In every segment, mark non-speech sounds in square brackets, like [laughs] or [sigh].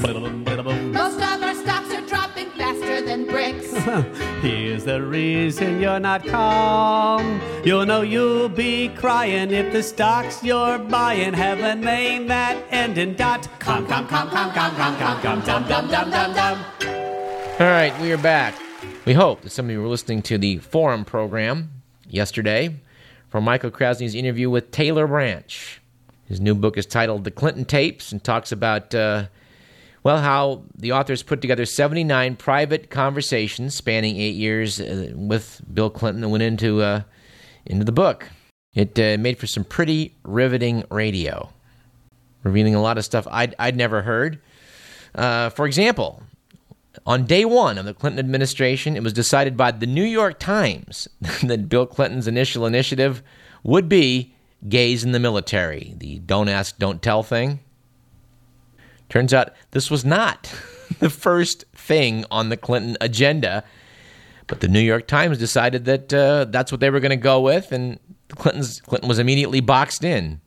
Most of our stocks are dropping faster than bricks. [laughs] Here's the reason you're not calm. You'll know you'll be crying if the stocks you're buying have a name that end in dot. Com, com, com, com, com, com, com, com, dum, dum, dum, dum, dum. All right, we are back. We hope that some of you were listening to the forum program yesterday from Michael Krasny's interview with Taylor Branch. His new book is titled The Clinton Tapes and talks about, uh, well, how the authors put together 79 private conversations spanning eight years uh, with Bill Clinton that went into, uh, into the book. It uh, made for some pretty riveting radio, revealing a lot of stuff I'd, I'd never heard. Uh, for example, on day one of the Clinton administration, it was decided by the New York Times [laughs] that Bill Clinton's initial initiative would be gays in the military, the don't ask, don't tell thing. Turns out this was not [laughs] the first thing on the Clinton agenda, but the New York Times decided that uh, that's what they were going to go with, and Clinton's, Clinton was immediately boxed in.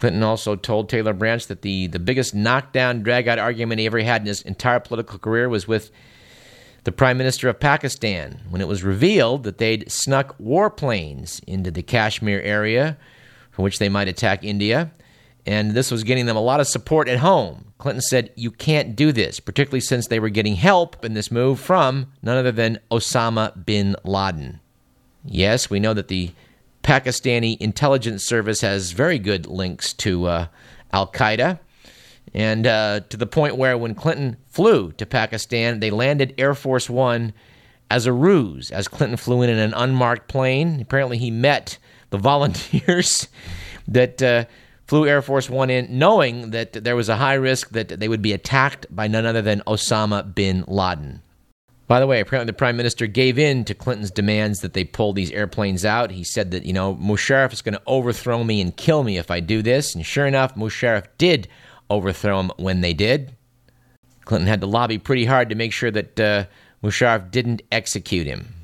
Clinton also told Taylor Branch that the, the biggest knockdown, drag out argument he ever had in his entire political career was with the Prime Minister of Pakistan when it was revealed that they'd snuck warplanes into the Kashmir area from which they might attack India. And this was getting them a lot of support at home. Clinton said, You can't do this, particularly since they were getting help in this move from none other than Osama bin Laden. Yes, we know that the Pakistani intelligence service has very good links to uh, Al Qaeda. And uh, to the point where when Clinton flew to Pakistan, they landed Air Force One as a ruse, as Clinton flew in in an unmarked plane. Apparently, he met the [laughs] volunteers that uh, flew Air Force One in, knowing that there was a high risk that they would be attacked by none other than Osama bin Laden. By the way, apparently the prime minister gave in to Clinton's demands that they pull these airplanes out. He said that, you know, Musharraf is going to overthrow me and kill me if I do this. And sure enough, Musharraf did overthrow him when they did. Clinton had to lobby pretty hard to make sure that uh, Musharraf didn't execute him.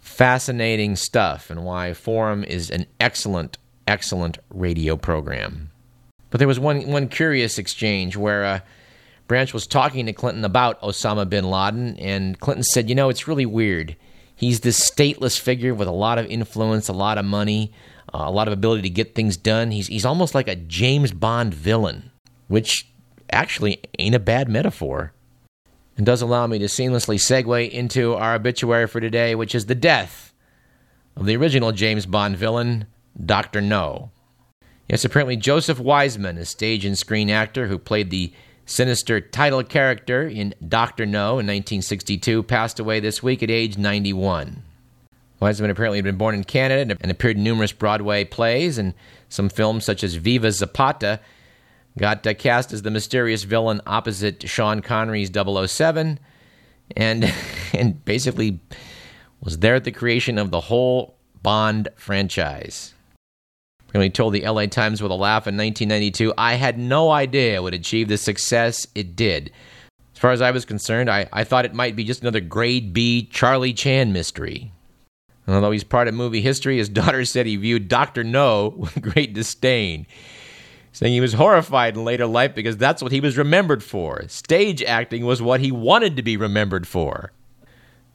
Fascinating stuff, and why Forum is an excellent, excellent radio program. But there was one, one curious exchange where. Uh, Branch was talking to Clinton about Osama bin Laden, and Clinton said, You know, it's really weird. He's this stateless figure with a lot of influence, a lot of money, uh, a lot of ability to get things done. He's, he's almost like a James Bond villain, which actually ain't a bad metaphor. And does allow me to seamlessly segue into our obituary for today, which is the death of the original James Bond villain, Dr. No. Yes, apparently Joseph Wiseman, a stage and screen actor who played the sinister title character in Dr. No in 1962, passed away this week at age 91. Wiseman apparently had been born in Canada and appeared in numerous Broadway plays and some films such as Viva Zapata. Got uh, cast as the mysterious villain opposite Sean Connery's 007 and, [laughs] and basically was there at the creation of the whole Bond franchise. And he told the LA Times with a laugh in 1992, I had no idea it would achieve the success it did. As far as I was concerned, I, I thought it might be just another grade B Charlie Chan mystery. And although he's part of movie history, his [laughs] daughter said he viewed Dr. No [laughs] with great disdain, saying he was horrified in later life because that's what he was remembered for. Stage acting was what he wanted to be remembered for.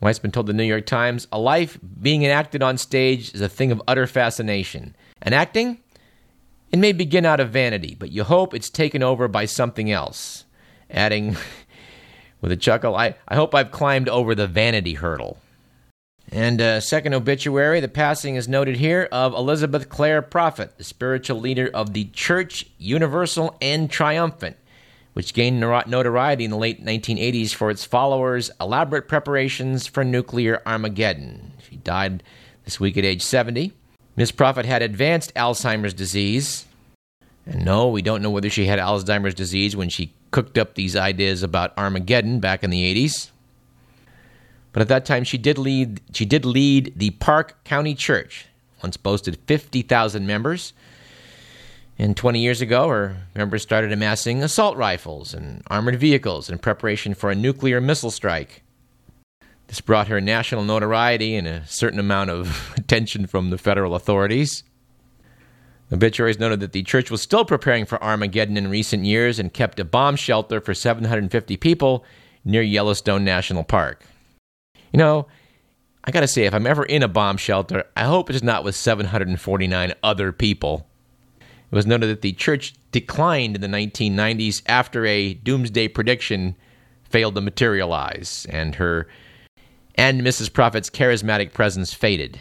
Wiseman told the New York Times, A life being enacted on stage is a thing of utter fascination. And acting? It may begin out of vanity, but you hope it's taken over by something else. Adding, [laughs] with a chuckle, I, I hope I've climbed over the vanity hurdle. And uh, second obituary, the passing is noted here of Elizabeth Clare Prophet, the spiritual leader of the Church Universal and Triumphant, which gained notoriety in the late 1980s for its followers' elaborate preparations for nuclear Armageddon. She died this week at age 70. Miss Prophet had advanced Alzheimer's disease. And no, we don't know whether she had Alzheimer's disease when she cooked up these ideas about Armageddon back in the 80s. But at that time, she did lead, she did lead the Park County Church, once boasted 50,000 members. And 20 years ago, her members started amassing assault rifles and armored vehicles in preparation for a nuclear missile strike. This brought her national notoriety and a certain amount of [laughs] attention from the federal authorities. Obituaries noted that the church was still preparing for Armageddon in recent years and kept a bomb shelter for 750 people near Yellowstone National Park. You know, I gotta say, if I'm ever in a bomb shelter, I hope it's not with 749 other people. It was noted that the church declined in the 1990s after a doomsday prediction failed to materialize, and her and Mrs. Prophet's charismatic presence faded.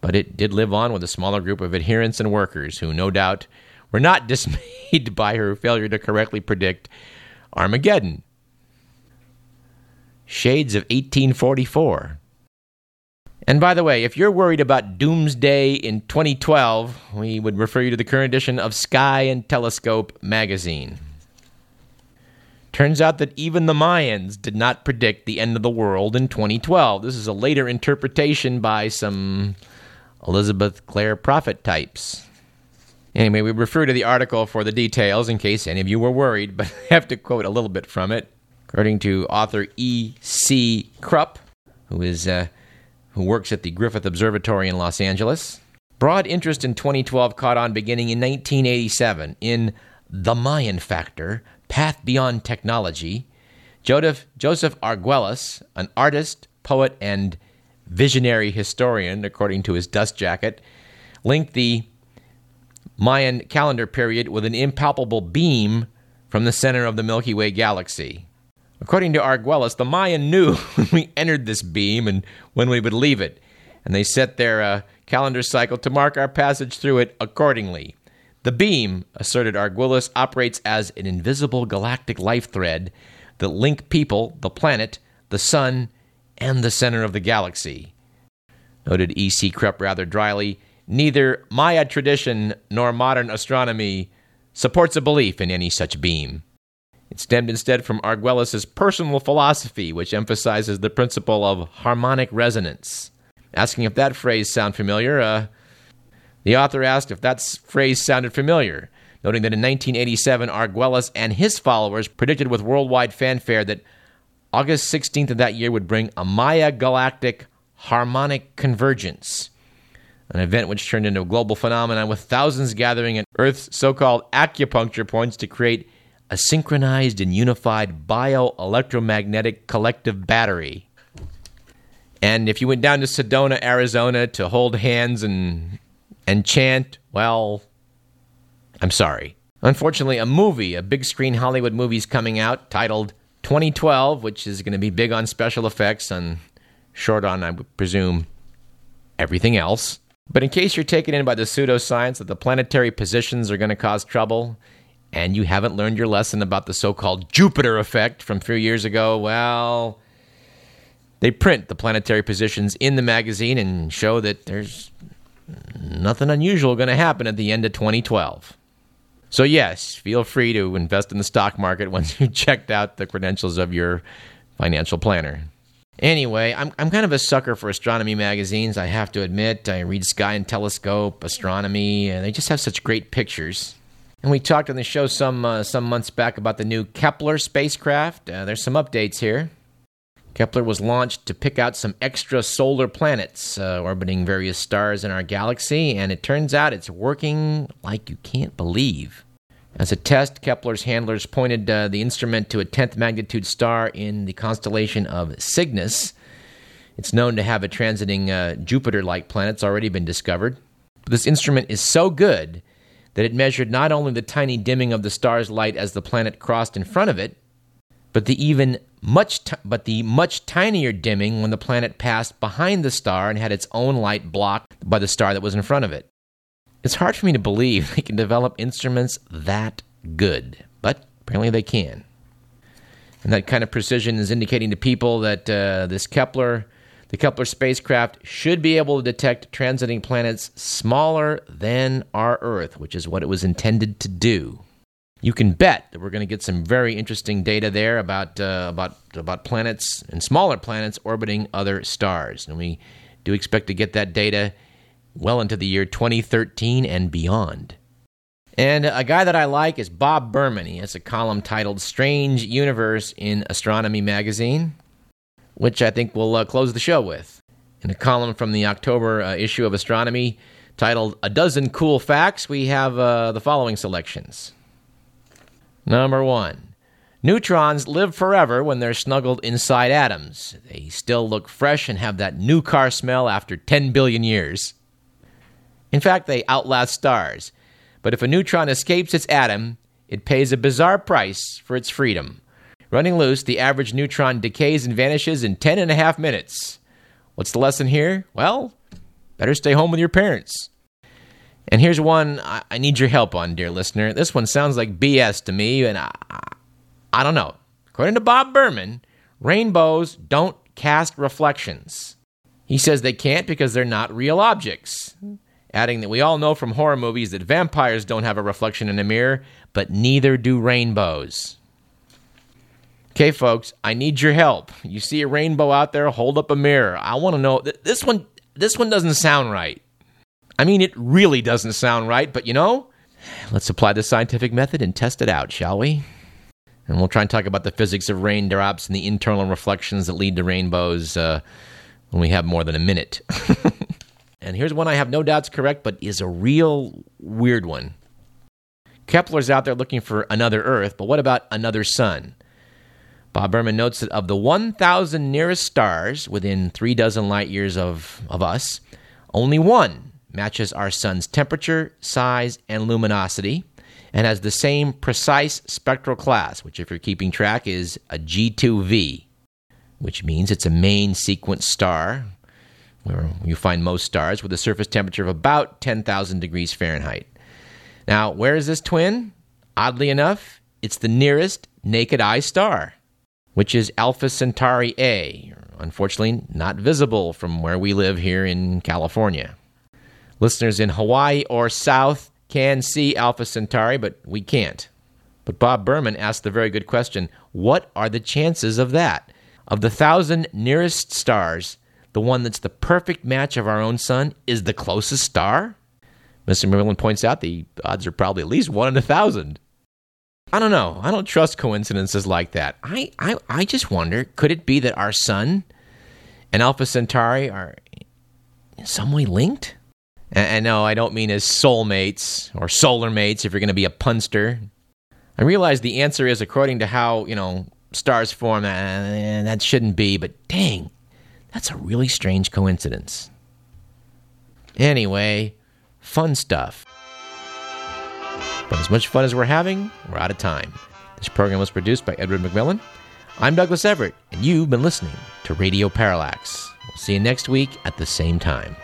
But it did live on with a smaller group of adherents and workers who, no doubt, were not [laughs] dismayed by her failure to correctly predict Armageddon. Shades of 1844. And by the way, if you're worried about doomsday in 2012, we would refer you to the current edition of Sky and Telescope magazine. Turns out that even the Mayans did not predict the end of the world in 2012. This is a later interpretation by some Elizabeth Clare Prophet types. Anyway, we refer to the article for the details in case any of you were worried, [laughs] but I have to quote a little bit from it. According to author E. C. Krupp, who is uh, who works at the Griffith Observatory in Los Angeles, broad interest in 2012 caught on beginning in 1987 in The Mayan Factor: Path Beyond Technology. Joseph, Joseph Arguelles, an artist, poet, and visionary historian, according to his dust jacket, linked the Mayan calendar period with an impalpable beam from the center of the Milky Way galaxy. According to Arguelles, the Mayan knew [laughs] when we entered this beam and when we would leave it, and they set their uh, calendar cycle to mark our passage through it accordingly. The beam, asserted Arguelles, operates as an invisible galactic life thread that link people, the planet, the sun, and the center of the galaxy. Noted E.C. Krupp rather dryly, neither Maya tradition nor modern astronomy supports a belief in any such beam. It stemmed instead from Arguelles' personal philosophy, which emphasizes the principle of harmonic resonance. Asking if that phrase sound familiar, uh, the author asked if that phrase sounded familiar, noting that in 1987, Arguelles and his followers predicted with worldwide fanfare that August 16th of that year would bring a Maya galactic harmonic convergence, an event which turned into a global phenomenon with thousands gathering at Earth's so called acupuncture points to create a synchronized and unified bioelectromagnetic collective battery. And if you went down to Sedona, Arizona to hold hands and and chant, well, I'm sorry. Unfortunately, a movie, a big screen Hollywood movie is coming out titled 2012, which is going to be big on special effects and short on, I would presume, everything else. But in case you're taken in by the pseudoscience that the planetary positions are going to cause trouble, and you haven't learned your lesson about the so called Jupiter effect from a few years ago, well, they print the planetary positions in the magazine and show that there's nothing unusual going to happen at the end of 2012. So, yes, feel free to invest in the stock market [laughs] once you've checked out the credentials of your financial planner. Anyway, I'm, I'm kind of a sucker for astronomy magazines, I have to admit. I read Sky and Telescope, Astronomy, and they just have such great pictures. And we talked on the show some, uh, some months back about the new Kepler spacecraft. Uh, there's some updates here. Kepler was launched to pick out some extra solar planets uh, orbiting various stars in our galaxy, and it turns out it's working like you can't believe. As a test, Kepler's handlers pointed uh, the instrument to a 10th magnitude star in the constellation of Cygnus. It's known to have a transiting uh, Jupiter like planet. It's already been discovered. But this instrument is so good that it measured not only the tiny dimming of the star's light as the planet crossed in front of it, but the even much t- but the much tinier dimming when the planet passed behind the star and had its own light blocked by the star that was in front of it. It's hard for me to believe [laughs] they can develop instruments that good, but apparently they can. And that kind of precision is indicating to people that uh, this Kepler, the Kepler spacecraft, should be able to detect transiting planets smaller than our Earth, which is what it was intended to do you can bet that we're going to get some very interesting data there about uh, about about planets and smaller planets orbiting other stars, and we do expect to get that data well into the year 2013 and beyond. And a guy that I like is Bob Berman. He has a column titled "Strange Universe" in Astronomy magazine, which I think we'll uh, close the show with. In a column from the October uh, issue of Astronomy, titled A Dozen Cool Facts, we have uh, the following selections. Number one Neutrons live forever when they're snuggled inside atoms. They still look fresh and have that new car smell after 10 billion years. In fact, they outlast stars. But if a neutron escapes its atom, it pays a bizarre price for its freedom. Running loose, the average neutron decays and vanishes in 10 and a half minutes. What's the lesson here? Well, better stay home with your parents. And here's one I, need your help on, dear listener. This one sounds like BS to me, and I, I don't know. According to Bob Berman, rainbows don't cast reflections. He says they can't because they're not real objects. Adding that we all know from horror movies that vampires don't have a reflection in a mirror, but neither do rainbows. Okay, folks, I need your help. You see a rainbow out there, hold up a mirror. I want to know this one this one doesn't sound right. I mean, it really doesn't sound right, but you know, let's apply the scientific method and test it out, shall we? And we'll try and talk about the physics of raindrops and the internal reflections that lead to rainbows uh, when we have more than a minute. [laughs] and here's one I have no doubts correct, but is a real weird one. Kepler's out there looking for another Earth, but what about another sun? Bob Berman notes that of the 1,000 nearest stars within three dozen light years of, of us, only one matches our sun's temperature, size, and luminosity and has the same precise spectral class, which, if you're keeping track, is a G2V, which means it's a main sequence star, where you find most stars with a surface temperature of about 10,000 degrees Fahrenheit. Now, where is this twin? Oddly enough, it's the nearest naked eye star, which is Alpha Centauri A, unfortunately not visible from where we live here in California. Listeners in Hawaii or South can see Alpha Centauri, but we can't. But Bob Berman asked the very good question what are the chances of that? Of the thousand nearest stars, the one that's the perfect match of our own sun is the closest star? Mr. Merlin points out the odds are probably at least one in a thousand. I don't know. I don't trust coincidences like that. I, I, I just wonder could it be that our sun and Alpha Centauri are in some way linked? And, no, I don't mean as soulmates or solar mates if you're going to be a punster. I realize the answer is according to how, you know, stars form, uh, that shouldn't be, but dang, that's a really strange coincidence. Anyway, fun stuff. But as much fun as we're having, we're out of time. This program was produced by Edward McMillan. I'm Douglas Everett, and you've been listening to Radio Parallax. We'll see you next week at the same time.